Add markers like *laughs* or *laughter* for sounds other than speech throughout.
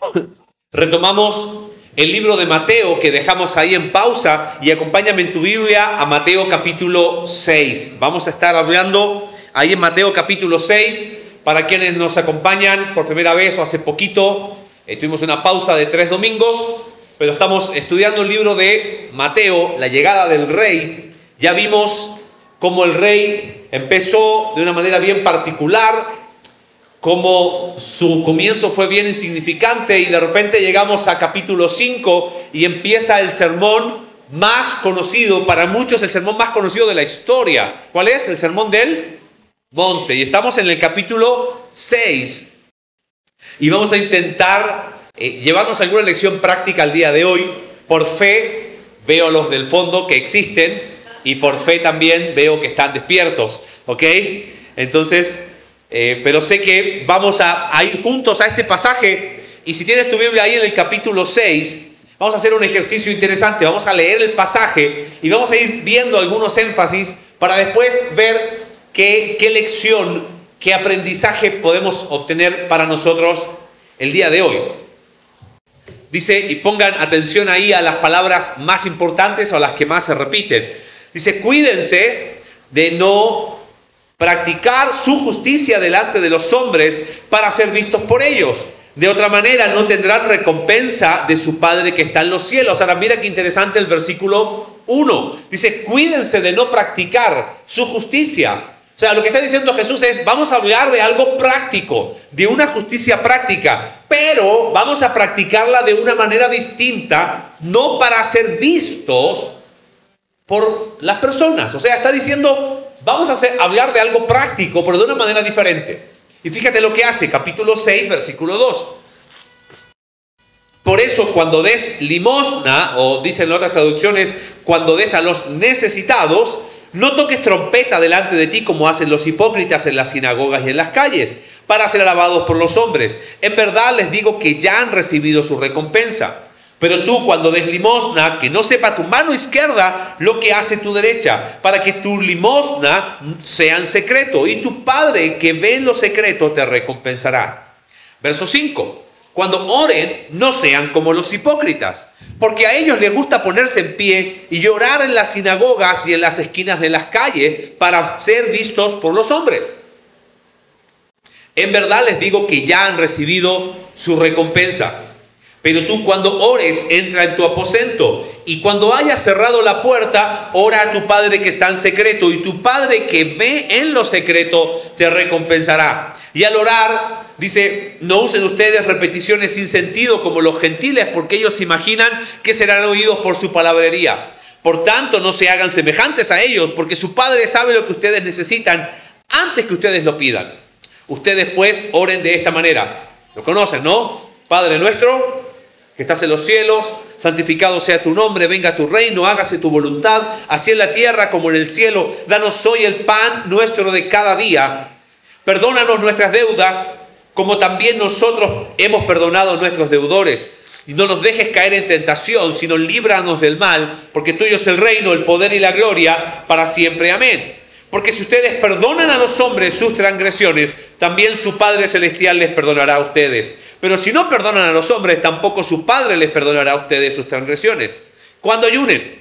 *laughs* retomamos el libro de Mateo que dejamos ahí en pausa y acompáñame en tu Biblia a Mateo capítulo 6. Vamos a estar hablando ahí en Mateo capítulo 6 para quienes nos acompañan por primera vez o hace poquito. Eh, tuvimos una pausa de tres domingos, pero estamos estudiando el libro de Mateo, la llegada del rey. Ya vimos cómo el rey empezó de una manera bien particular, como su comienzo fue bien insignificante y de repente llegamos a capítulo 5 y empieza el sermón más conocido, para muchos el sermón más conocido de la historia. ¿Cuál es? El sermón del monte. Y estamos en el capítulo 6 y vamos a intentar eh, llevarnos alguna lección práctica al día de hoy. Por fe veo los del fondo que existen y por fe también veo que están despiertos. ¿Ok? Entonces... Eh, pero sé que vamos a, ir juntos a este pasaje y si tienes tu Biblia ahí en el capítulo 6, vamos a hacer un ejercicio interesante, vamos a leer el pasaje y vamos a ir viendo algunos énfasis para después ver qué, qué lección, qué aprendizaje podemos obtener para nosotros el día de hoy. Dice, y pongan atención ahí a las palabras más importantes o las que más se repiten. Dice, cuídense de no practicar su justicia delante de los hombres para ser vistos por ellos. De otra manera no tendrán recompensa de su Padre que está en los cielos. Ahora mira qué interesante el versículo 1. Dice, cuídense de no practicar su justicia. O sea, lo que está diciendo Jesús es, vamos a hablar de algo práctico, de una justicia práctica, pero vamos a practicarla de una manera distinta, no para ser vistos por las personas. O sea, está diciendo, vamos a hablar de algo práctico, pero de una manera diferente. Y fíjate lo que hace, capítulo 6, versículo 2. Por eso cuando des limosna, o dicen otras traducciones, cuando des a los necesitados, no toques trompeta delante de ti como hacen los hipócritas en las sinagogas y en las calles, para ser alabados por los hombres. En verdad les digo que ya han recibido su recompensa. Pero tú cuando des limosna, que no sepa tu mano izquierda lo que hace tu derecha, para que tu limosna sea en secreto, y tu Padre que ve en lo secreto te recompensará. Verso 5. Cuando oren, no sean como los hipócritas, porque a ellos les gusta ponerse en pie y llorar en las sinagogas y en las esquinas de las calles para ser vistos por los hombres. En verdad les digo que ya han recibido su recompensa. Pero tú cuando ores, entra en tu aposento. Y cuando hayas cerrado la puerta, ora a tu Padre que está en secreto. Y tu Padre que ve en lo secreto te recompensará. Y al orar, dice, no usen ustedes repeticiones sin sentido como los gentiles, porque ellos imaginan que serán oídos por su palabrería. Por tanto, no se hagan semejantes a ellos, porque su Padre sabe lo que ustedes necesitan antes que ustedes lo pidan. Ustedes pues oren de esta manera. Lo conocen, ¿no? Padre nuestro que estás en los cielos, santificado sea tu nombre, venga tu reino, hágase tu voluntad, así en la tierra como en el cielo. Danos hoy el pan nuestro de cada día. Perdónanos nuestras deudas, como también nosotros hemos perdonado a nuestros deudores. Y no nos dejes caer en tentación, sino líbranos del mal, porque tuyo es el reino, el poder y la gloria para siempre. Amén. Porque si ustedes perdonan a los hombres sus transgresiones, también su Padre Celestial les perdonará a ustedes. Pero si no perdonan a los hombres, tampoco su Padre les perdonará a ustedes sus transgresiones. Cuando ayunen,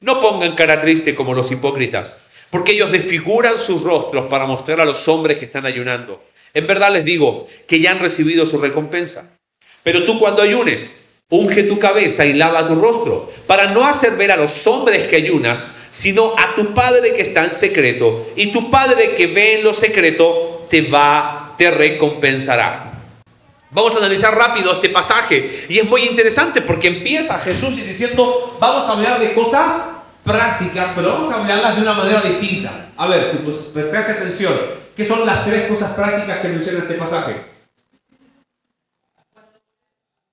no pongan cara triste como los hipócritas, porque ellos desfiguran sus rostros para mostrar a los hombres que están ayunando. En verdad les digo que ya han recibido su recompensa. Pero tú cuando ayunes, unge tu cabeza y lava tu rostro, para no hacer ver a los hombres que ayunas, sino a tu Padre que está en secreto. Y tu Padre que ve en lo secreto te va, te recompensará. Vamos a analizar rápido este pasaje y es muy interesante porque empieza Jesús diciendo, vamos a hablar de cosas prácticas, pero vamos a hablarlas de una manera distinta. A ver, si pues presta atención, ¿qué son las tres cosas prácticas que menciona este pasaje?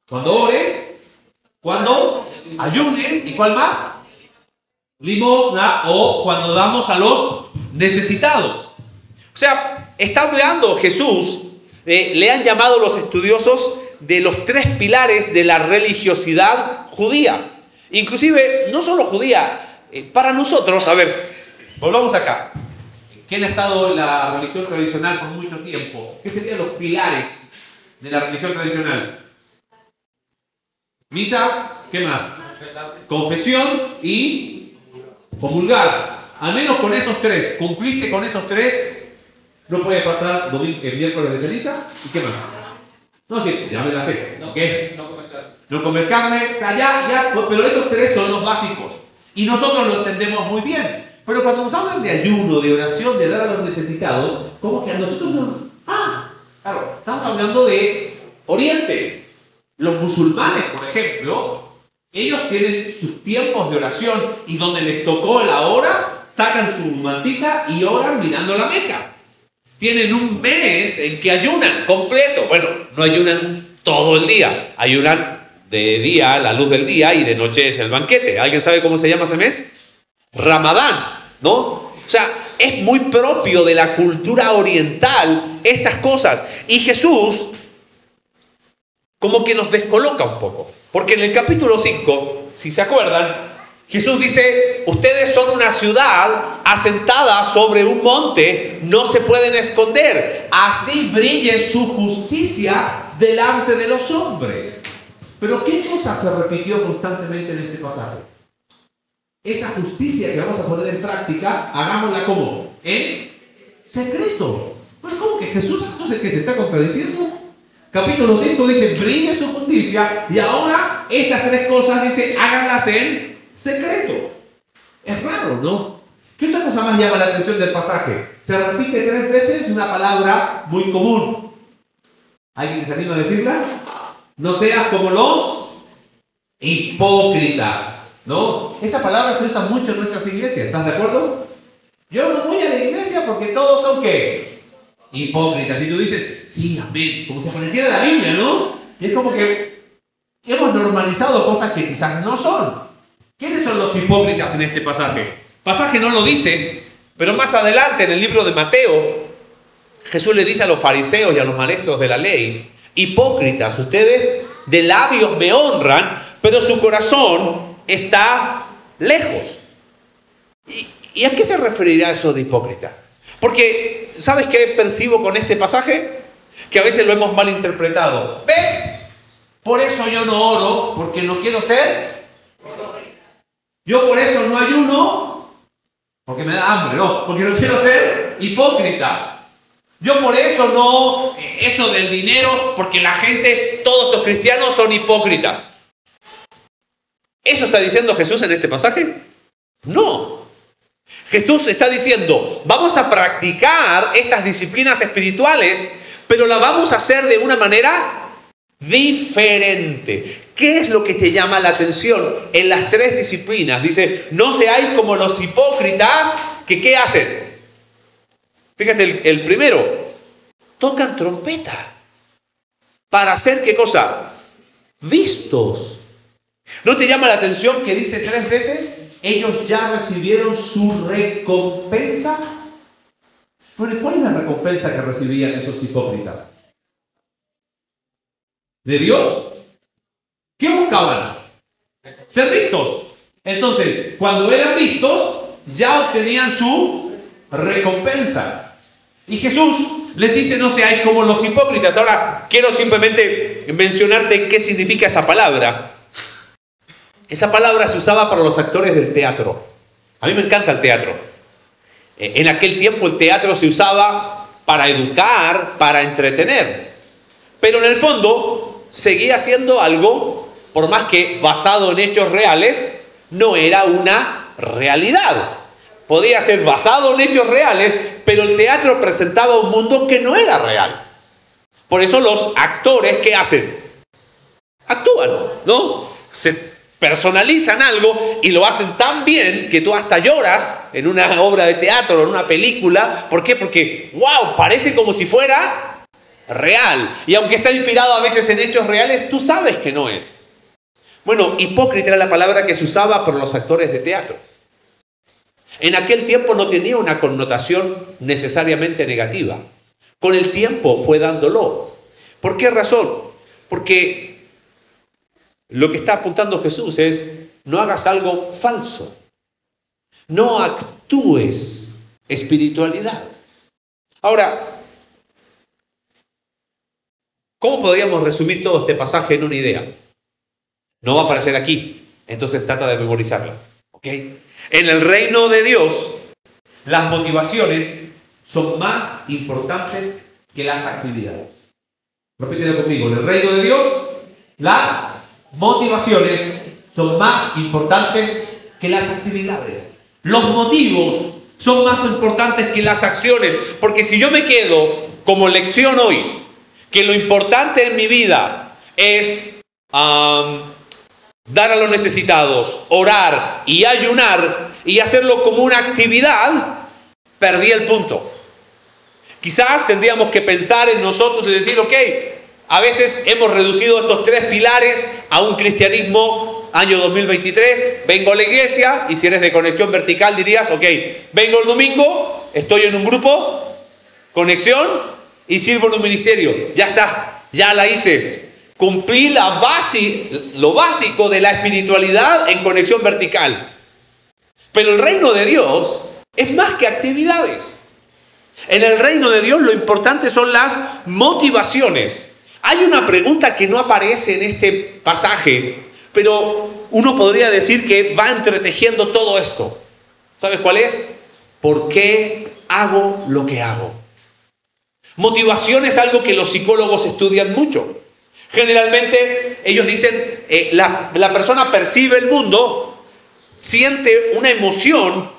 Cuando ores, cuando ayunes y cuál más? Limosna o cuando damos a los necesitados. O sea, está hablando Jesús eh, le han llamado los estudiosos de los tres pilares de la religiosidad judía. Inclusive, no solo judía, eh, para nosotros, a ver, volvamos acá. ¿Quién ha estado en la religión tradicional por mucho tiempo? ¿Qué serían los pilares de la religión tradicional? Misa, ¿qué más? Confesión y comulgar. Al menos con esos tres, cumpliste con esos tres, no puede faltar domingo, el miércoles de ceniza. ¿Y qué más? No, sí, ya me la sé. No, ¿Qué? no comes carne. No comer carne, ya, ya, pero esos tres son los básicos. Y nosotros lo entendemos muy bien. Pero cuando nos hablan de ayuno, de oración, de dar a los necesitados, como que a nosotros nos... Ah, claro, estamos hablando de Oriente. Los musulmanes, por ejemplo, ellos tienen sus tiempos de oración y donde les tocó la hora, sacan su mantita y oran mirando la Meca. Tienen un mes en que ayunan completo. Bueno, no ayunan todo el día, ayunan de día, la luz del día, y de noche es el banquete. ¿Alguien sabe cómo se llama ese mes? Ramadán, ¿no? O sea, es muy propio de la cultura oriental estas cosas. Y Jesús como que nos descoloca un poco. Porque en el capítulo 5, si se acuerdan, Jesús dice, ustedes son una ciudad asentada sobre un monte, no se pueden esconder. Así brille su justicia delante de los hombres. Pero ¿qué cosa se repitió constantemente en este pasaje? Esa justicia que vamos a poner en práctica, hagámosla como en secreto. Pues ¿cómo que Jesús entonces que se está contradiciendo? Capítulo 5 dice, brille su justicia y ahora estas tres cosas dice, háganlas en secreto. Es raro, ¿no? ¿Qué otra cosa más llama la atención del pasaje? Se repite tres veces una palabra muy común. ¿Alguien se anima a decirla? No seas como los hipócritas, ¿no? Esa palabra se usa mucho en nuestras iglesias, ¿estás de acuerdo? Yo no voy a la iglesia porque todos son qué? Hipócritas. Y tú dices, sí, amén, como si apareciera la Biblia, ¿no? Y es como que hemos normalizado cosas que quizás no son. ¿Quiénes son los hipócritas en este pasaje? Pasaje no lo dice, pero más adelante en el libro de Mateo, Jesús le dice a los fariseos y a los maestros de la ley, hipócritas, ustedes de labios me honran, pero su corazón está lejos. ¿Y, y a qué se referirá eso de hipócrita? Porque, ¿sabes qué percibo con este pasaje? Que a veces lo hemos malinterpretado. ¿Ves? Por eso yo no oro, porque no quiero ser. Yo por eso no ayuno, porque me da hambre, no, porque no quiero ser hipócrita. Yo por eso no, eso del dinero, porque la gente, todos los cristianos son hipócritas. ¿Eso está diciendo Jesús en este pasaje? No. Jesús está diciendo, vamos a practicar estas disciplinas espirituales, pero la vamos a hacer de una manera diferente. ¿Qué es lo que te llama la atención en las tres disciplinas? Dice, no seáis como los hipócritas que ¿qué hacen? Fíjate, el, primero, tocan trompeta. ¿Para hacer qué cosa? Vistos. ¿No te llama la atención que dice tres veces, ellos ya recibieron su recompensa? Bueno, ¿cuál es la recompensa que recibían esos hipócritas? ¿De Dios? ¿Qué buscaban? Ser vistos. Entonces, cuando eran vistos, ya obtenían su recompensa. Y Jesús les dice, no seáis como los hipócritas. Ahora, quiero simplemente mencionarte qué significa esa palabra. Esa palabra se usaba para los actores del teatro. A mí me encanta el teatro. Eh, En aquel tiempo el teatro se usaba para educar, para entretener. Pero en el fondo seguía siendo algo, por más que basado en hechos reales, no era una realidad. Podía ser basado en hechos reales, pero el teatro presentaba un mundo que no era real. Por eso los actores, ¿qué hacen? Actúan, ¿no? Se personalizan algo y lo hacen tan bien que tú hasta lloras en una obra de teatro o en una película. ¿Por qué? Porque, wow, parece como si fuera real. Y aunque está inspirado a veces en hechos reales, tú sabes que no es. Bueno, hipócrita era la palabra que se usaba por los actores de teatro. En aquel tiempo no tenía una connotación necesariamente negativa. Con el tiempo fue dándolo. ¿Por qué razón? Porque lo que está apuntando Jesús es, no hagas algo falso. No actúes espiritualidad. Ahora, ¿cómo podríamos resumir todo este pasaje en una idea? No va a aparecer aquí. Entonces trata de memorizarla. ¿Ok? En el reino de Dios, las motivaciones son más importantes que las actividades. Repítelo conmigo. En el reino de Dios, las motivaciones son más importantes que las actividades. Los motivos son más importantes que las acciones. Porque si yo me quedo como lección hoy, que lo importante en mi vida es dar a los necesitados, orar y ayunar y hacerlo como una actividad, perdí el punto. Quizás tendríamos que pensar en nosotros y decir, ok, a veces hemos reducido estos tres pilares a un cristianismo año 2023, vengo a la iglesia y si eres de conexión vertical dirías, ok, vengo el domingo, estoy en un grupo, conexión y sirvo en un ministerio. Ya está, ya la hice. Cumplí la base, lo básico de la espiritualidad en conexión vertical. Pero el reino de Dios es más que actividades. En el reino de Dios lo importante son las motivaciones. Hay una pregunta que no aparece en este pasaje, pero uno podría decir que va entretejiendo todo esto. ¿Sabes cuál es? ¿Por qué hago lo que hago? Motivación es algo que los psicólogos estudian mucho. Generalmente ellos dicen, eh, la, la persona percibe el mundo, siente una emoción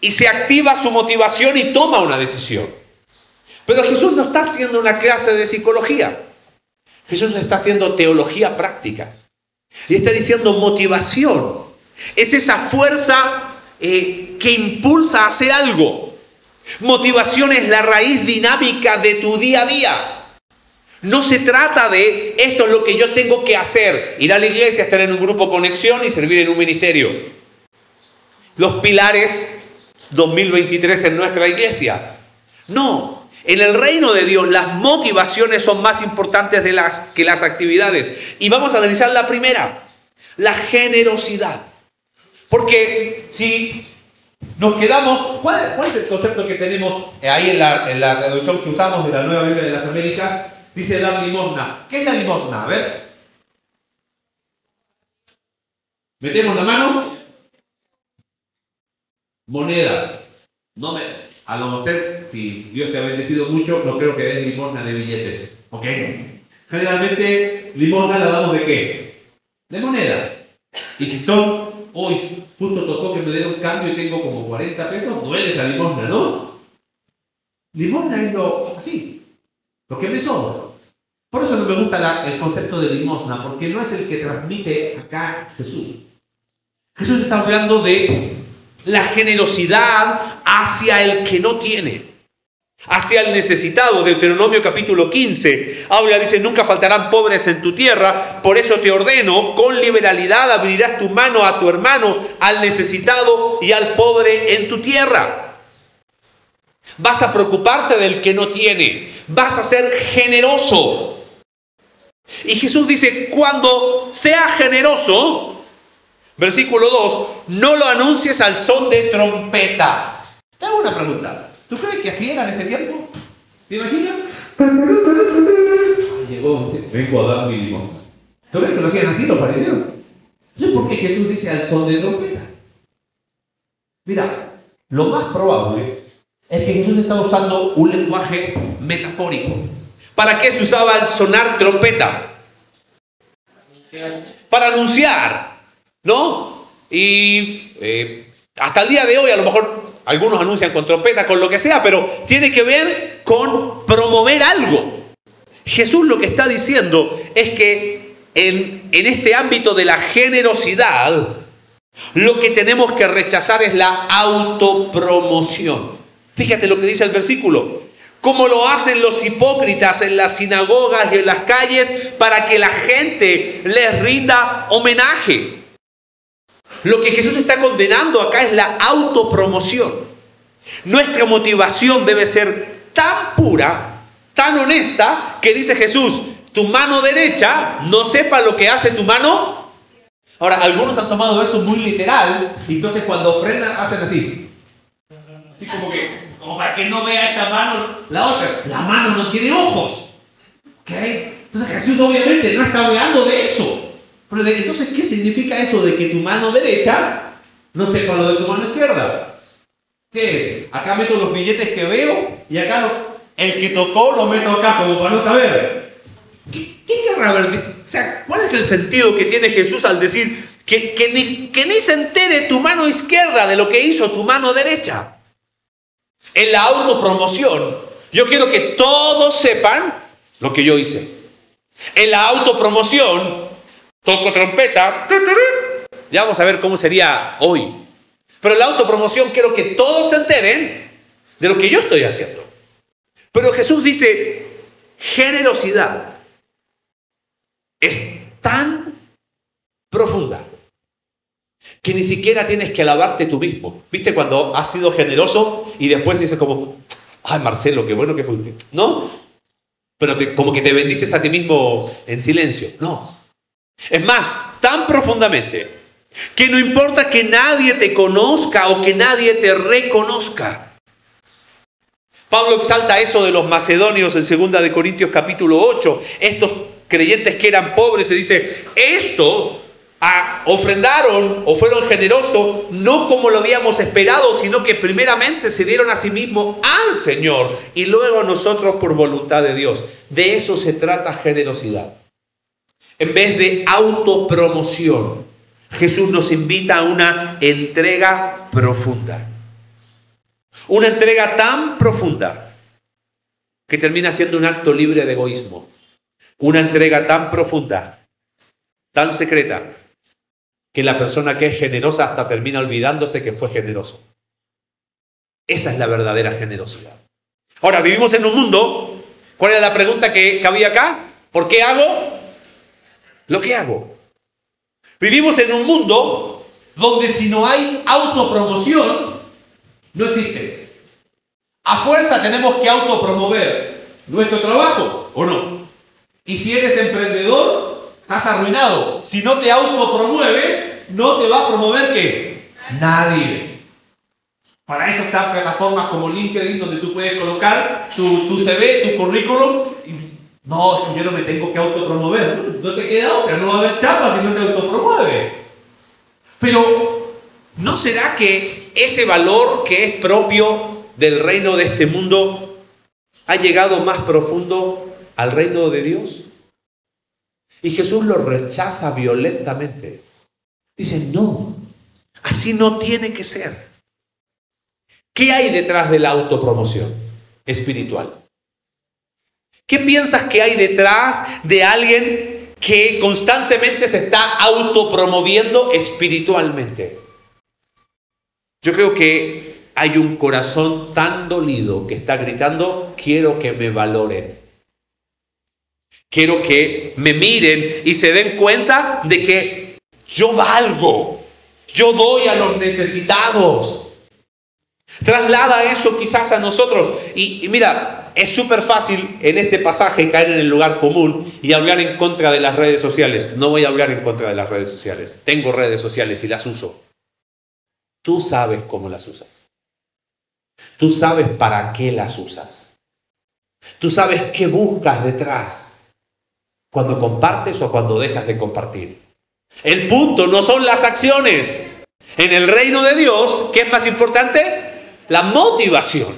y se activa su motivación y toma una decisión. Pero Jesús no está haciendo una clase de psicología. Jesús está haciendo teología práctica. Y está diciendo motivación. Es esa fuerza eh, que impulsa a hacer algo. Motivación es la raíz dinámica de tu día a día. No se trata de esto es lo que yo tengo que hacer, ir a la iglesia, estar en un grupo conexión y servir en un ministerio. Los pilares 2023 en nuestra iglesia. No, en el reino de Dios las motivaciones son más importantes de las, que las actividades. Y vamos a analizar la primera, la generosidad. Porque si nos quedamos, ¿cuál, es el concepto que tenemos ahí en la, en la traducción que usamos de la Nueva Biblia de las Américas? Dice dar limosna. ¿Qué es la limosna? A ver. Metemos la mano. Monedas. No me, a lo mejor, si Dios te ha bendecido mucho, no creo que des limosna de billetes. ¿Ok? Generalmente, limosna la damos de qué? De monedas. Y si son, hoy justo tocó que me den un cambio y tengo como 40 pesos, duele esa limosna, ¿no? Limosna es lo así, lo que me sobra. Por eso no me gusta el concepto de limosna, porque no es el que transmite acá Jesús. Jesús está hablando de la generosidad hacia el que no tiene, hacia el necesitado. Deuteronomio capítulo 15 habla, dice, nunca faltarán pobres en tu tierra, por eso te ordeno, con liberalidad abrirás tu mano a tu hermano, al necesitado y al pobre en tu tierra. Vas a preocuparte del que no tiene, vas a ser generoso. Y Jesús dice, cuando sea generoso, Versículo 2, no lo anuncies al son de trompeta. Te hago una pregunta. ¿Tú crees que así era en ese tiempo? ¿Te imaginas? Llegó, vengo a dar mi limosna. ¿Tú crees que lo hacían así? ¿Lo parecieron? por qué Jesús dice al son de trompeta. Mira, lo más probable es que Jesús está usando un lenguaje metafórico. ¿Para qué se usaba el sonar trompeta? Para anunciar ¿no? Y eh, hasta el día de hoy a lo mejor algunos anuncian con trompeta, con lo que sea, pero tiene que ver con promover algo. Jesús lo que está diciendo es que en, en este ámbito de la generosidad, lo que tenemos que rechazar es la autopromoción. Fíjate lo que dice el versículo. Como lo hacen los hipócritas en las sinagogas y en las calles para que la gente les rinda homenaje. Lo que Jesús está condenando acá es la autopromoción. Nuestra motivación debe ser tan pura, tan honesta, que dice Jesús, tu mano derecha no sepa lo que hace tu mano. Ahora, algunos han tomado eso muy literal, y entonces cuando ofrendan hacen así. Así como que, como para que no vea esta mano, la otra. La mano no tiene ojos. ¿Ok? Entonces Jesús obviamente no está hablando de eso. Pero entonces, ¿qué significa eso de que tu mano derecha no sepa lo de tu mano izquierda? ¿Qué es? Acá meto los billetes que veo y acá el que tocó lo meto acá como para no saber. ¿Qué, qué querrá ver? O sea, ¿cuál es el sentido que tiene Jesús al decir que, que, ni, que ni se entere tu mano izquierda de lo que hizo tu mano derecha? En la autopromoción, yo quiero que todos sepan lo que yo hice. En la autopromoción, toco trompeta, ya vamos a ver cómo sería hoy. Pero en la autopromoción quiero que todos se enteren de lo que yo estoy haciendo. Pero Jesús dice, generosidad es tan profunda que ni siquiera tienes que alabarte tú mismo. ¿Viste cuando has sido generoso y después dices como, ay Marcelo, qué bueno que fuiste? No, pero como que te bendices a ti mismo en silencio. No. Es más, tan profundamente que no importa que nadie te conozca o que nadie te reconozca. Pablo exalta eso de los macedonios en 2 de Corintios capítulo 8. Estos creyentes que eran pobres se dice, esto ofrendaron o fueron generosos no como lo habíamos esperado, sino que primeramente se dieron a sí mismos al Señor y luego a nosotros por voluntad de Dios. De eso se trata generosidad. En vez de autopromoción, Jesús nos invita a una entrega profunda. Una entrega tan profunda que termina siendo un acto libre de egoísmo. Una entrega tan profunda, tan secreta, que la persona que es generosa hasta termina olvidándose que fue generoso. Esa es la verdadera generosidad. Ahora, vivimos en un mundo, ¿cuál era la pregunta que cabía acá? ¿Por qué hago lo que hago? Vivimos en un mundo donde si no hay autopromoción, no existes. A fuerza tenemos que autopromover nuestro trabajo, ¿o no? Y si eres emprendedor, estás arruinado. Si no te autopromueves, no te va a promover qué? Nadie. Para eso están plataformas como LinkedIn donde tú puedes colocar tu, CV, tu currículum. No, yo no me tengo que autopromover. No te queda otra, no va a haber chapa si no te autopromueves. Pero, ¿no será que ese valor que es propio del reino de este mundo ha llegado más profundo al reino de Dios? Y Jesús lo rechaza violentamente. Dice, no, así no tiene que ser. ¿Qué hay detrás de la autopromoción espiritual? ¿Qué piensas que hay detrás de alguien que constantemente se está autopromoviendo espiritualmente? Yo creo que hay un corazón tan dolido que está gritando, quiero que me valoren. Quiero que me miren y se den cuenta de que yo valgo, yo doy a los necesitados. Traslada eso quizás a nosotros. Y, mira, es súper fácil en este pasaje caer en el lugar común y hablar en contra de las redes sociales. No voy a hablar en contra de las redes sociales. Tengo redes sociales y las uso. Tú sabes cómo las usas. Tú sabes para qué las usas. Tú sabes qué buscas detrás cuando compartes o cuando dejas de compartir. El punto no son las acciones. En el reino de Dios, ¿qué es más importante? La motivación.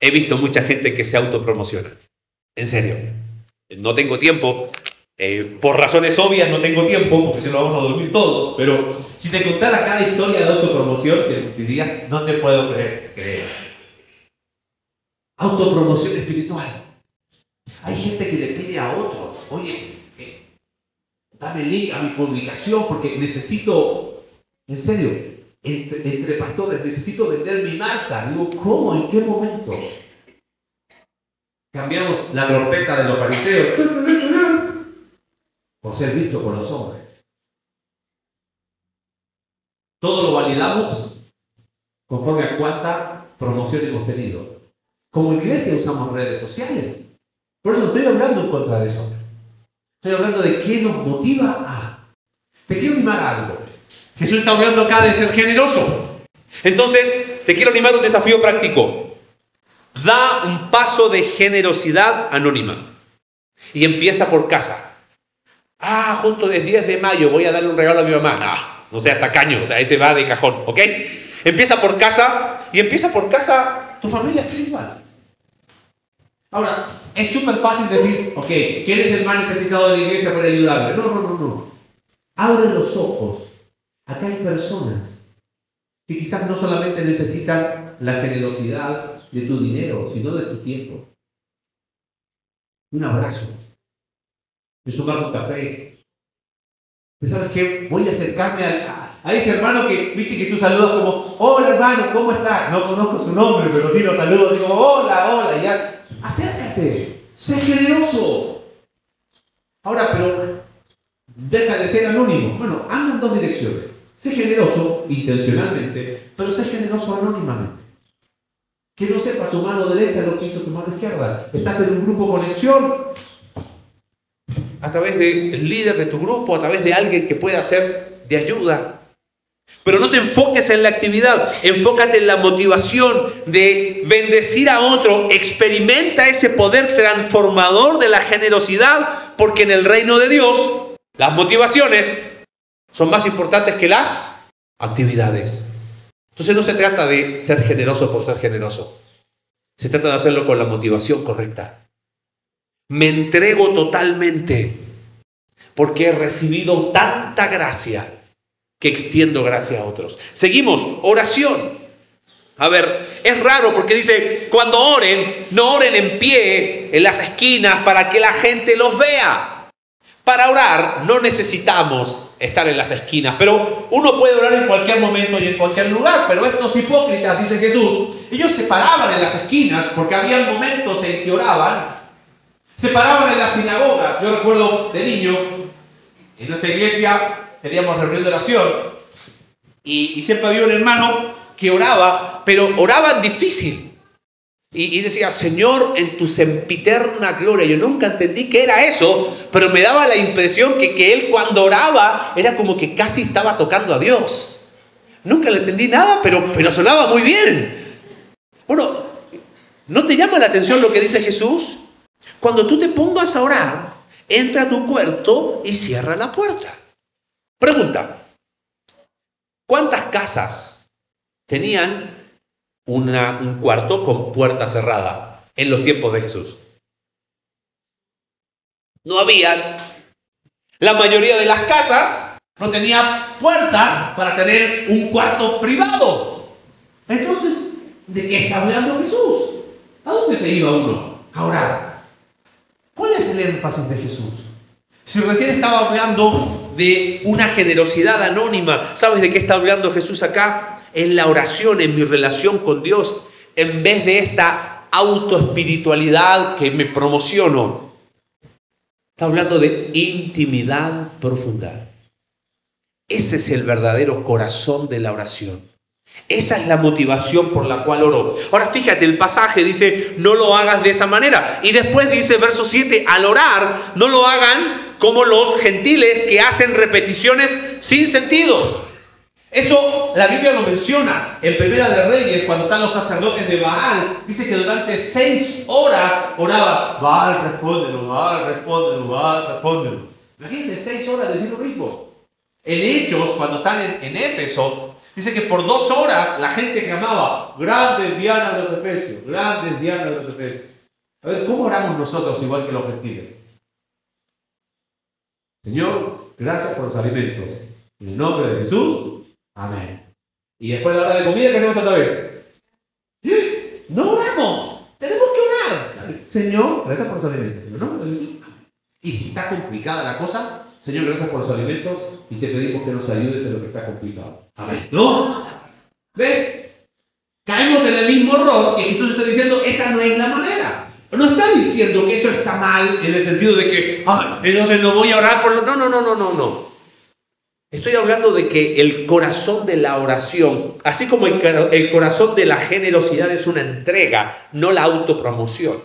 He visto mucha gente que se autopromociona. En serio. No tengo tiempo. Eh, por razones obvias no tengo tiempo, porque si no vamos a dormir todos. Pero si te contara cada historia de autopromoción, te dirías, no te puedo creer. Autopromoción espiritual. Hay gente que le pide a otros, oye, eh, dame link a mi publicación porque necesito, en serio, entre, pastores, necesito vender mi marca. Digo, ¿cómo? ¿En qué momento? Cambiamos la trompeta de los fariseos por ser visto por los hombres. Todo lo validamos conforme a cuánta promoción hemos tenido. Como iglesia usamos redes sociales. Por eso estoy hablando en contra de eso. Estoy hablando de qué nos motiva a. Te quiero animar a algo. Jesús está hablando acá de ser generoso. Entonces, te quiero animar a un desafío práctico. da un paso de generosidad anónima y empieza por casa. Ah, junto el 10 de mayo voy a darle un regalo a mi mamá. No, no sea tacaño, o sea, ese va de cajón, ¿ok? Empieza por casa y empieza por casa tu familia espiritual. Ahora, es súper fácil decir, ok, ¿quién es el más necesitado de la iglesia para ayudarle? No, no, no, no. Abre los ojos. Acá hay personas que quizás no solamente necesitan la generosidad de tu dinero, sino de tu tiempo. Un abrazo. Es un café. ¿Sabes qué? Voy a acercarme a, a, ese hermano que, viste que tú saludas como, hola hermano, ¿cómo estás? No conozco su nombre, pero sí lo saludo, digo, hola, hola, ya. Acércate, sé generoso. Ahora, pero deja de ser anónimo. Bueno, anda en dos direcciones. Sé generoso intencionalmente, pero sé generoso anónimamente. Que no sepa tu mano derecha lo que hizo tu mano izquierda. Estás en un grupo conexión. A través del líder de tu grupo, a través de alguien que pueda ser de ayuda. Pero no te enfoques en la actividad, enfócate en la motivación de bendecir a otro. Experimenta ese poder transformador de la generosidad, porque en el reino de Dios las motivaciones son más importantes que las actividades. Entonces no se trata de ser generoso por ser generoso. Se trata de hacerlo con la motivación correcta. Me entrego totalmente porque he recibido tanta gracia que extiendo gracia a otros. Seguimos, oración. A ver, es raro porque dice, cuando oren, no oren en pie en las esquinas para que la gente los vea. Para orar no necesitamos estar en las esquinas, pero uno puede orar en cualquier momento y en cualquier lugar, pero estos hipócritas, dice Jesús, ellos se paraban en las esquinas porque había momentos en que oraban, se paraban en las sinagogas. Yo recuerdo de niño, en nuestra iglesia teníamos reunión de oración y, y siempre había un hermano que oraba, pero oraban difícil. Y, decía, Señor, en tu sempiterna gloria. Yo nunca entendí qué era eso, pero me daba la impresión que, que él cuando oraba era como que casi estaba tocando a Dios. Nunca le entendí nada, pero, pero sonaba muy bien. Bueno, ¿no te llama la atención lo que dice Jesús? Cuando tú te pongas a orar, entra a tu cuarto y cierra la puerta. Pregunta, ¿cuántas casas tenían un cuarto con puerta cerrada en los tiempos de Jesús. No había. La mayoría de las casas no tenía puertas para tener un cuarto privado. Entonces, ¿de qué está hablando Jesús? ¿A dónde se iba uno? A orar. ¿Cuál es el énfasis de Jesús? Si recién estaba hablando de una generosidad anónima, ¿sabes de qué está hablando Jesús acá? en la oración, en mi relación con Dios, en vez de esta autoespiritualidad que me promociono. Está hablando de intimidad profunda. Ese es el verdadero corazón de la oración. Esa es la motivación por la cual oro. Ahora fíjate, el pasaje dice, no lo hagas de esa manera. Y después dice, verso 7, al orar, no lo hagan como los gentiles que hacen repeticiones sin sentido. Eso la Biblia lo menciona en Primera de Reyes, cuando están los sacerdotes de Baal. Dice que durante seis horas oraba, Baal, respóndelo, Baal, respóndelo, Baal, respóndelo. Imagínate, seis horas decir lo mismo. En Hechos, cuando están en, Éfeso, dice que por dos horas la gente clamaba, grandes Diana de los Efesios, grandes Diana de los Efesios. A ver, ¿cómo oramos nosotros igual que los gentiles? Señor, gracias por los alimentos. En el nombre de Jesús, Amén. Y después de la hora de comida, ¿qué hacemos otra vez? *gasps* No oramos. Tenemos que orar. Señor, gracias por los alimentos. y si está complicada la cosa, Señor, gracias por los alimentos y te pedimos que nos ayudes en lo que está complicado. Amén. ¿No? ¿Ves? Caemos en el mismo error que Jesús está diciendo, esa no es la manera. No está diciendo que eso está mal en el sentido de que, ah, entonces no voy a orar por lo... No, no, no, no, no, no. Estoy hablando de que el corazón de la oración, así como el, corazón de la generosidad es una entrega, no la autopromoción.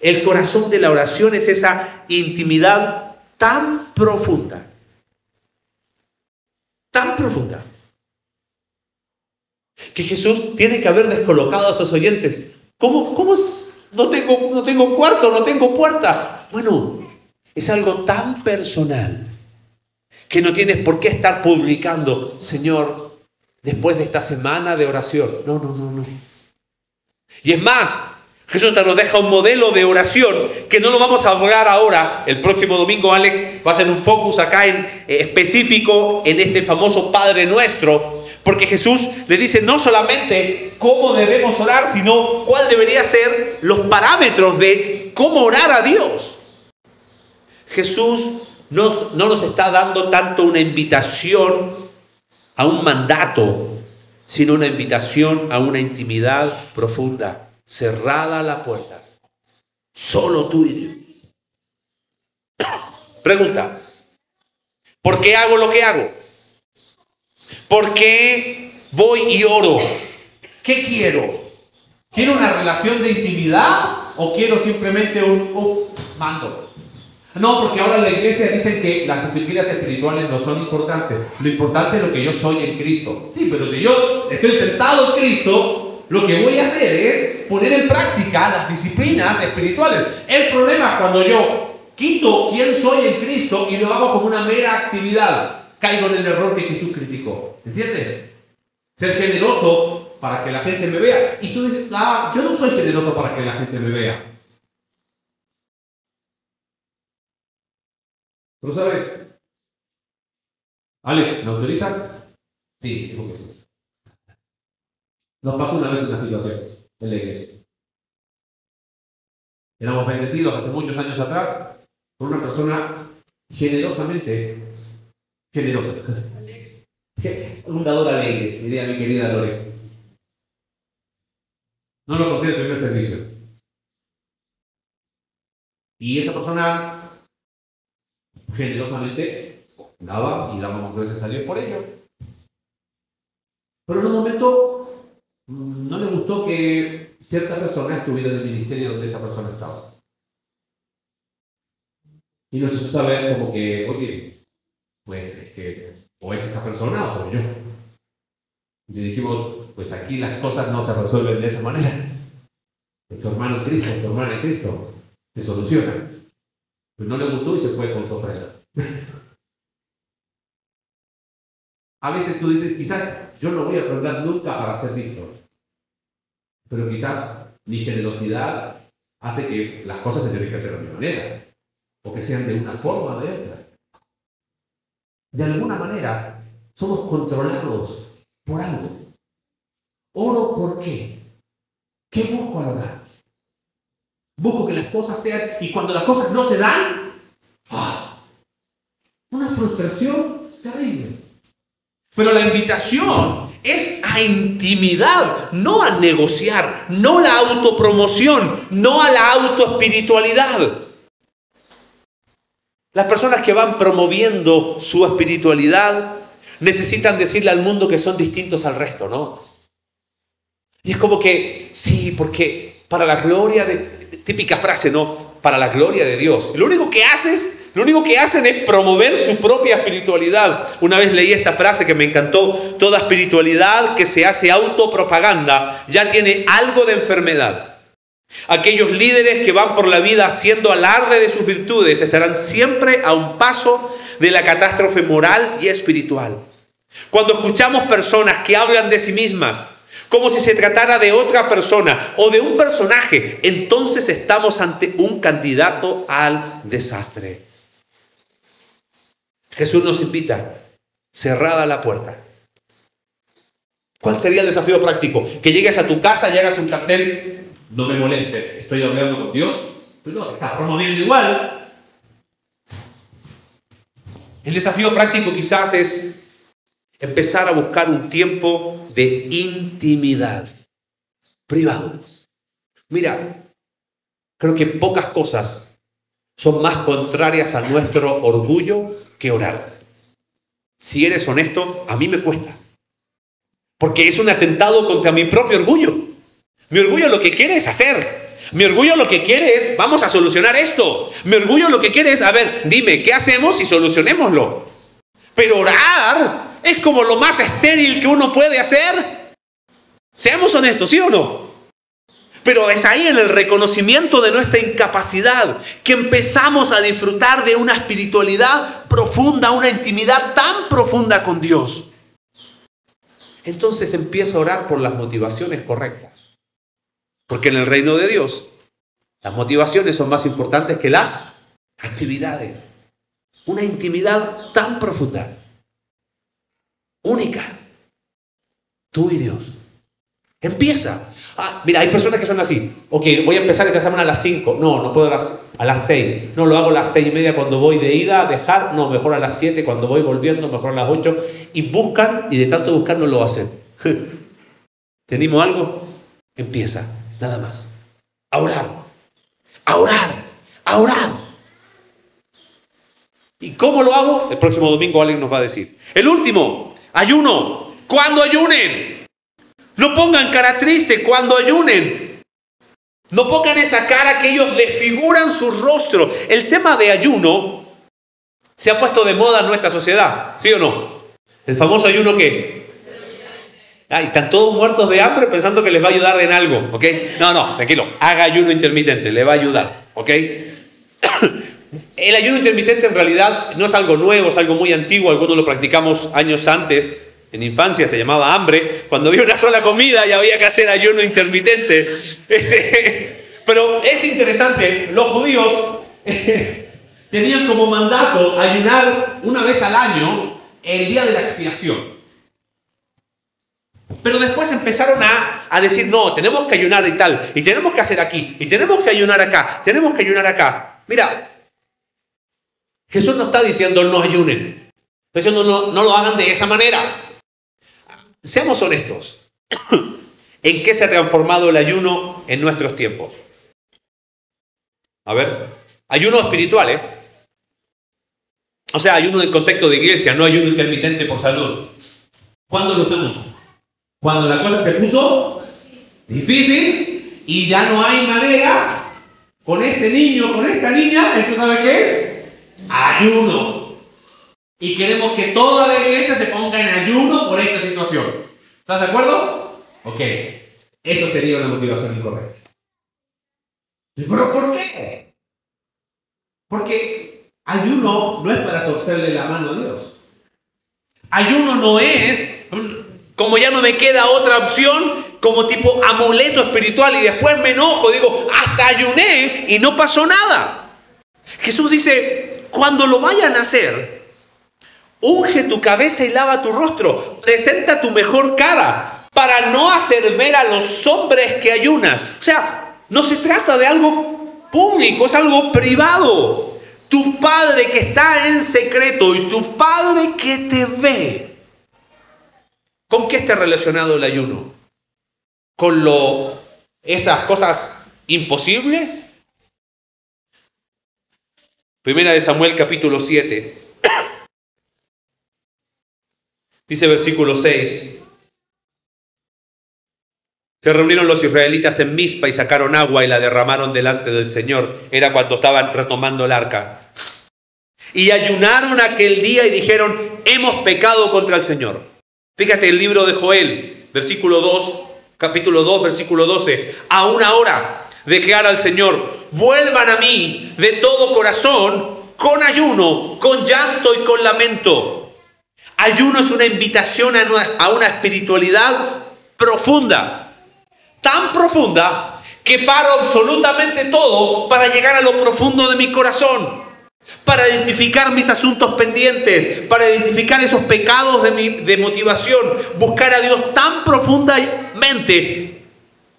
El corazón de la oración es esa intimidad tan profunda, tan profunda, que Jesús tiene que haber descolocado a sus oyentes. ¿Cómo, cómo no, tengo, no tengo cuarto, no tengo puerta? Bueno, es algo tan personal que no tienes por qué estar publicando, Señor, después de esta semana de oración. No, no, no, no. Y es más, Jesús nos deja un modelo de oración que no lo vamos a hablar ahora. El próximo domingo Alex va a hacer un focus acá en eh, específico en este famoso Padre Nuestro, porque Jesús le dice no solamente cómo debemos orar, sino cuál debería ser los parámetros de cómo orar a Dios. Jesús no, no nos está dando tanto una invitación a un mandato, sino una invitación a una intimidad profunda cerrada la puerta. Solo tú y Dios. *coughs* Pregunta, ¿por qué hago lo que hago? ¿Por qué voy y oro? ¿Qué quiero? ¿Quiero una relación de intimidad o quiero simplemente un mando? No, porque ahora la iglesia dicen que las disciplinas espirituales no son importantes. Lo importante es lo que yo soy en Cristo. Sí, pero si yo estoy sentado en Cristo, lo que voy a hacer es poner en práctica las disciplinas espirituales. El problema es cuando yo quito quién soy en Cristo y lo hago como una mera actividad. Caigo en el error que Jesús criticó. ¿Entiendes? Ser generoso para que la gente me vea. Y tú dices, ah, yo no soy generoso para que la gente me vea. ¿Tú sabes? Alex, ¿me autorizas? Sí, digo que sí. Nos pasó una vez una situación en la iglesia. Éramos bendecidos hace muchos años atrás por una persona generosamente generosa. *laughs* Un dador alegre, diría mi querida Lore. No lo conté el primer servicio. Y esa persona generosamente daba y dábamos gracias a Dios por ello. Pero en un momento no le gustó que cierta persona estuviera en el ministerio donde esa persona estaba. Y nos hizo saber como que, oye, pues es que o es esta persona o soy yo. Y dijimos, pues aquí las cosas no se resuelven de esa manera. Tu hermano Cristo, tu hermana Cristo, se soluciona. Pero no le gustó y se fue con su ofrenda. *laughs* A veces tú dices, quizás yo no voy a ofrendar nunca para ser visto. Pero quizás mi generosidad hace que las cosas se tienen que hacer de mi manera, o que sean de una forma o de otra. De alguna manera, somos controlados por algo. ¿Oro por qué? ¿Qué busco al orar? Busco que las cosas sean, y cuando las cosas no se dan, ¡ah! una frustración terrible. Pero la invitación es a intimidad, no a negociar, no la autopromoción, no a la autoespiritualidad. Las personas que van promoviendo su espiritualidad necesitan decirle al mundo que son distintos al resto, ¿no? Y es como que, sí, porque para la gloria de, típica frase, ¿no? Para la gloria de Dios. Lo único que haces lo único que hacen es promover su propia espiritualidad. Una vez leí esta frase que me encantó, toda espiritualidad que se hace autopropaganda ya tiene algo de enfermedad. Aquellos líderes que van por la vida haciendo alarde de sus virtudes estarán siempre a un paso de la catástrofe moral y espiritual. Cuando escuchamos personas que hablan de sí mismas, como si se tratara de otra persona o de un personaje, entonces estamos ante un candidato al desastre. Jesús nos invita, cerrada la puerta. ¿Cuál sería el desafío práctico? Que llegues a tu casa y hagas un cartel, no me moleste, estoy hablando con Dios, pero no, estás promoviendo igual. El desafío práctico quizás es empezar a buscar un tiempo de intimidad privado. Mira, creo que pocas cosas son más contrarias a nuestro orgullo que orar. Si eres honesto, a mí me cuesta. Porque es un atentado contra mi propio orgullo. Mi orgullo lo que quiere es hacer. Mi orgullo lo que quiere es, vamos a solucionar esto. Mi orgullo lo que quiere es, a ver, dime, ¿qué hacemos y solucionémoslo? Pero orar es como lo más estéril que uno puede hacer. Seamos honestos, ¿sí o no? Pero es ahí en el reconocimiento de nuestra incapacidad que empezamos a disfrutar de una espiritualidad profunda, una intimidad tan profunda con Dios. Entonces empiezo a orar por las motivaciones correctas. Porque en el reino de Dios las motivaciones son más importantes que las actividades. Una intimidad tan profunda, única. Tú y Dios. Empieza. Ah, mira, hay personas que son así. Ok, voy a empezar esta semana a las 5. No, no puedo a las, a las 6. No, lo hago a las 6 y media cuando voy de ida dejar. No, mejor a las 7 cuando voy volviendo, mejor a las 8. Y buscan y de tanto buscar no lo hacen. *laughs* ¿Tenemos algo? Empieza, nada más. A orar, a orar, a orar. ¿Y cómo lo hago? El próximo domingo alguien nos va a decir. El último, ayuno. ¿Cuándo ayunen? No pongan cara triste cuando ayunen. No pongan esa cara que ellos desfiguran su rostro. El tema de ayuno se ha puesto de moda en nuestra sociedad, ¿sí o no? El famoso ayuno que... Ah, están todos muertos de hambre pensando que les va a ayudar en algo, ¿ok? No, no, tranquilo, haga ayuno intermitente, le va a ayudar, ¿ok? *coughs* El ayuno intermitente en realidad no es algo nuevo, es algo muy antiguo, algunos lo practicamos años antes, en infancia se llamaba hambre, cuando había una sola comida y había que hacer ayuno intermitente. Este, *laughs* pero es interesante, los judíos *laughs* tenían como mandato ayunar una vez al año el día de la expiación. Pero después empezaron a, decir, no, tenemos que ayunar y tal, y tenemos que hacer aquí, y tenemos que ayunar acá, tenemos que ayunar acá. Mira, Jesús no está diciendo no ayunen, está diciendo no lo hagan de esa manera. Seamos honestos. *coughs* ¿En qué se ha transformado el ayuno en nuestros tiempos? A ver, ayuno espiritual, ¿eh? O sea, ayuno en contexto de iglesia, no ayuno intermitente por salud. ¿Cuándo lo usamos? Cuando la cosa se puso difícil y ya no hay manera con este niño, con esta niña, ¿tú sabes qué? Ayuno. Y queremos que toda la iglesia se ponga en ayuno por esta situación. ¿Estás de acuerdo? Ok. Eso sería una motivación incorrecta. ¿Pero por qué? Porque ayuno no es para torcerle la mano a Dios. Ayuno no es, como ya no me queda otra opción, como tipo amuleto espiritual y después me enojo, digo, hasta ayuné y no pasó nada. Jesús dice, cuando lo vayan a hacer, unge tu cabeza y lava tu rostro, presenta tu mejor cara para no hacer ver a los hombres que ayunas. O sea, no se trata de algo público, es algo privado. Tu Padre que está en secreto y tu Padre que te ve. ¿Con qué está relacionado el ayuno? ¿Con lo, esas cosas imposibles? Primera de Samuel capítulo 7. Dice versículo 6. Se reunieron los israelitas en Mizpa y sacaron agua y la derramaron delante del Señor. Era cuando estaban retomando el arca. Y ayunaron aquel día y dijeron, hemos pecado contra el Señor. Fíjate el libro de Joel, versículo 2, capítulo 2, versículo 12. Aún ahora, declara el Señor, vuelvan a mí de todo corazón, con ayuno, con llanto y con lamento. Ayuno es una invitación a una espiritualidad profunda tan profunda que paro absolutamente todo para llegar a lo profundo de mi corazón, para identificar mis asuntos pendientes, para identificar esos pecados de, mi, de motivación, buscar a Dios tan profundamente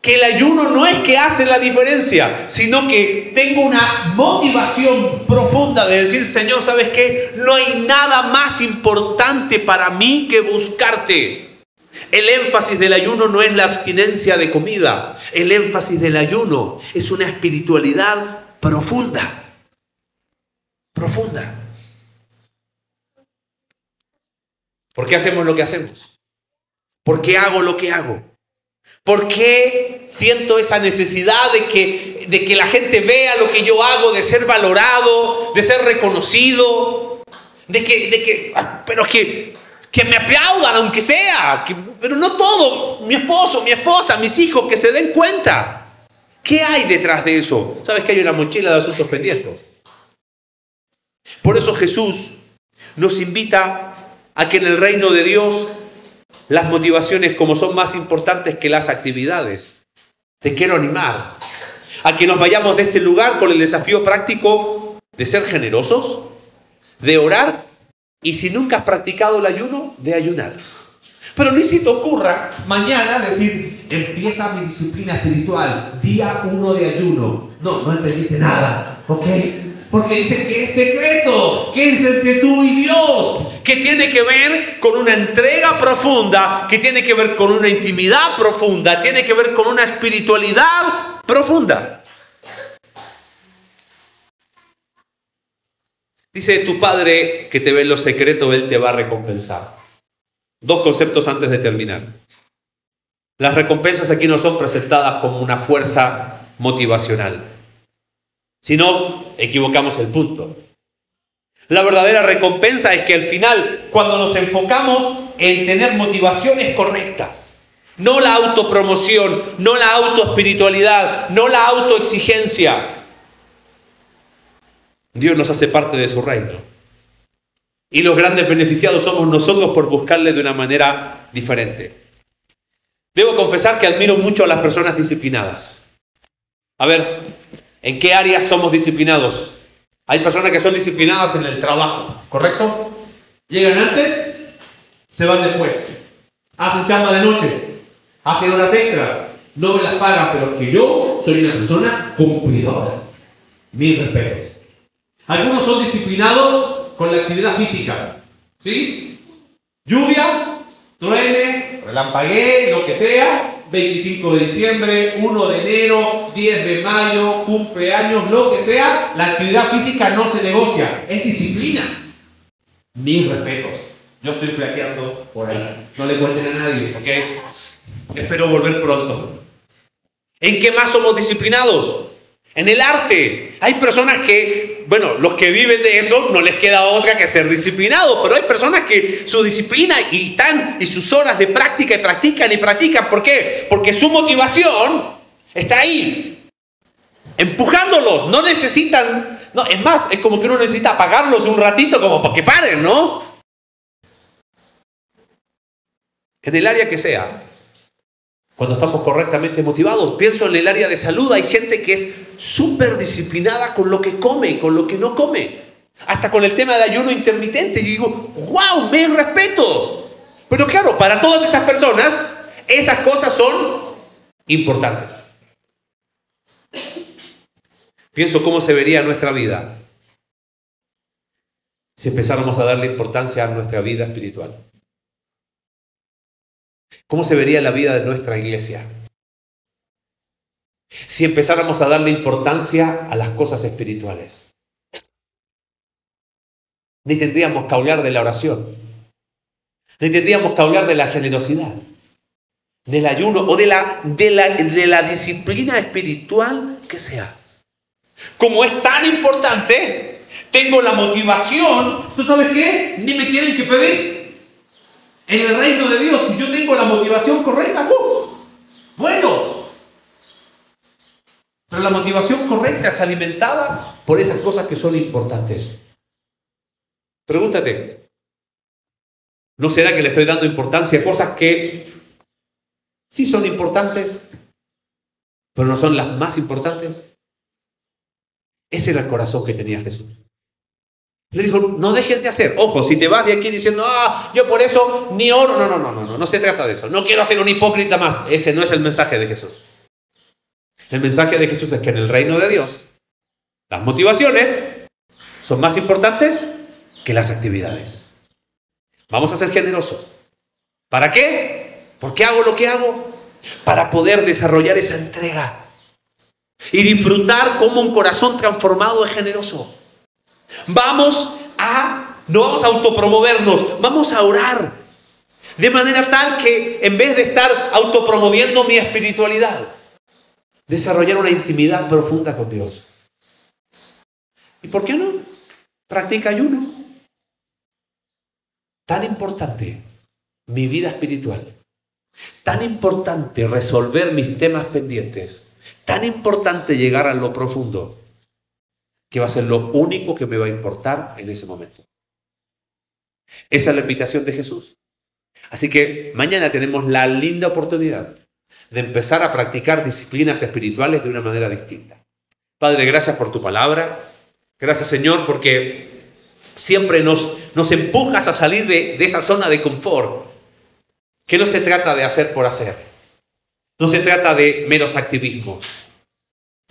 que el ayuno no es que hace la diferencia, sino que tengo una motivación profunda de decir, Señor, ¿sabes qué? No hay nada más importante para mí que buscarte. El énfasis del ayuno no es la abstinencia de comida. El énfasis del ayuno es una espiritualidad profunda. Profunda. ¿Por qué hacemos lo que hacemos? ¿Por qué hago lo que hago? ¿Por qué siento esa necesidad de que, de que la gente vea lo que yo hago, de ser valorado, de ser reconocido? De que, de que, ah, pero que que me aplaudan, aunque sea, pero no todo, mi esposo, mi esposa, mis hijos, que se den cuenta. ¿Qué hay detrás de eso? Sabes que hay una mochila de asuntos pendientes. Por eso Jesús nos invita a que en el reino de Dios las motivaciones como son más importantes que las actividades. Te quiero animar a que nos vayamos de este lugar con el desafío práctico de ser generosos, de orar y si nunca has practicado el ayuno, de ayunar. Pero ni si te ocurra mañana decir, empieza mi disciplina espiritual, día uno de ayuno. No, no entendiste nada, ¿ok? Porque dice que es secreto, que es entre tú y Dios, que tiene que ver con una entrega profunda, que tiene que ver con una intimidad profunda, tiene que ver con una espiritualidad profunda. Dice tu Padre que te ve en lo secreto, Él te va a recompensar. Dos conceptos antes de terminar. Las recompensas aquí no son presentadas como una fuerza motivacional. Si no, equivocamos el punto. La verdadera recompensa es que al final, cuando nos enfocamos en tener motivaciones correctas, no la autopromoción, no la autoespiritualidad, no la autoexigencia, Dios nos hace parte de su reino. Y los grandes beneficiados somos nosotros por buscarle de una manera diferente. Debo confesar que admiro mucho a las personas disciplinadas. A ver, ¿En qué áreas somos disciplinados? Hay personas que son disciplinadas en el trabajo, ¿correcto? Llegan antes, se van después. Hacen chamba de noche, hacen horas extras, no me las pagan, pero que yo soy una persona cumplidora. Mil respetos. Algunos son disciplinados con la actividad física. ¿Sí? Lluvia, truene, relampaguee, lo que sea, 25 de diciembre, 1 de enero, 10 de mayo, cumpleaños, lo que sea, la actividad física no se negocia, es disciplina. Mis respetos. Yo estoy flaqueando por ahí. No le cuenten a nadie, ¿ok? Espero volver pronto. ¿En qué más somos disciplinados? En el arte. Hay personas que, bueno, los que viven de eso no les queda otra que ser disciplinados, pero hay personas que su disciplina y tan y sus horas de práctica y practican y practican. ¿Por qué? Porque su motivación está ahí, empujándolos. No necesitan, no, es más, es como que uno necesita apagarlos un ratito como para que paren, ¿no? En el área que sea, cuando estamos correctamente motivados. Pienso en el área de salud, hay gente que es súper disciplinada con lo que come con lo que no come. Hasta con el tema de ayuno intermitente. Y digo, wow, me respetos. Pero claro, para todas esas personas, esas cosas son importantes. Pienso cómo se vería nuestra vida si empezáramos a darle importancia a nuestra vida espiritual. ¿Cómo se vería la vida de nuestra iglesia? Si empezáramos a darle importancia a las cosas espirituales. Ni tendríamos que hablar de la oración. Ni tendríamos que hablar de la generosidad, del ayuno o de la, de la, de la disciplina espiritual que sea. Como es tan importante, tengo la motivación, ¿tú sabes qué? Ni me tienen que pedir en el reino de Dios, si yo tengo la motivación correcta, ¡uh! bueno. Pero la motivación correcta es alimentada por esas cosas que son importantes. Pregúntate, ¿no será que le estoy dando importancia a cosas que sí son importantes, pero no son las más importantes? Ese era el corazón que tenía Jesús. Le dijo, no dejes de hacer. Ojo, si te vas de aquí diciendo, ah, yo por eso ni oro. No, no, no, no, no, no se trata de eso. No quiero ser un hipócrita más. Ese no es el mensaje de Jesús. El mensaje de Jesús es que en el reino de Dios, las motivaciones son más importantes que las actividades. Vamos a ser generosos. ¿Para qué? ¿Por qué hago lo que hago? Para poder desarrollar esa entrega y disfrutar como un corazón transformado es generoso. Vamos a, no vamos a autopromovernos, vamos a orar. De manera tal que en vez de estar autopromoviendo mi espiritualidad, desarrollar una intimidad profunda con Dios. ¿Y por qué no? Practica ayuno. Tan importante mi vida espiritual. Tan importante resolver mis temas pendientes tan importante llegar a lo profundo que va a ser lo único que me va a importar en ese momento. Esa es la invitación de Jesús. Así que mañana tenemos la linda oportunidad de empezar a practicar disciplinas espirituales de una manera distinta. Padre, gracias por tu palabra. Gracias Señor porque siempre nos, nos empujas a salir de, de esa zona de confort, que no se trata de hacer por hacer. No se trata de meros activismos.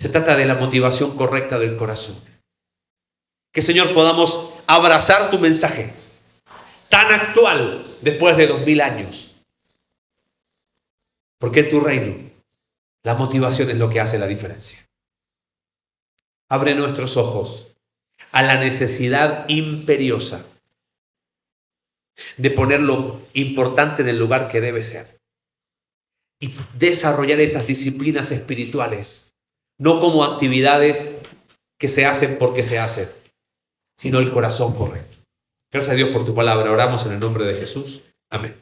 Se trata de la motivación correcta del corazón. Que Señor podamos abrazar tu mensaje tan actual después de dos mil años. Porque en tu reino la motivación es lo que hace la diferencia. Abre nuestros ojos a la necesidad imperiosa de poner lo importante en el lugar que debe ser y desarrollar esas disciplinas espirituales, no como actividades que se hacen porque se hacen, sino el corazón correcto. Gracias a Dios por tu palabra. Oramos en el nombre de Jesús. Amén.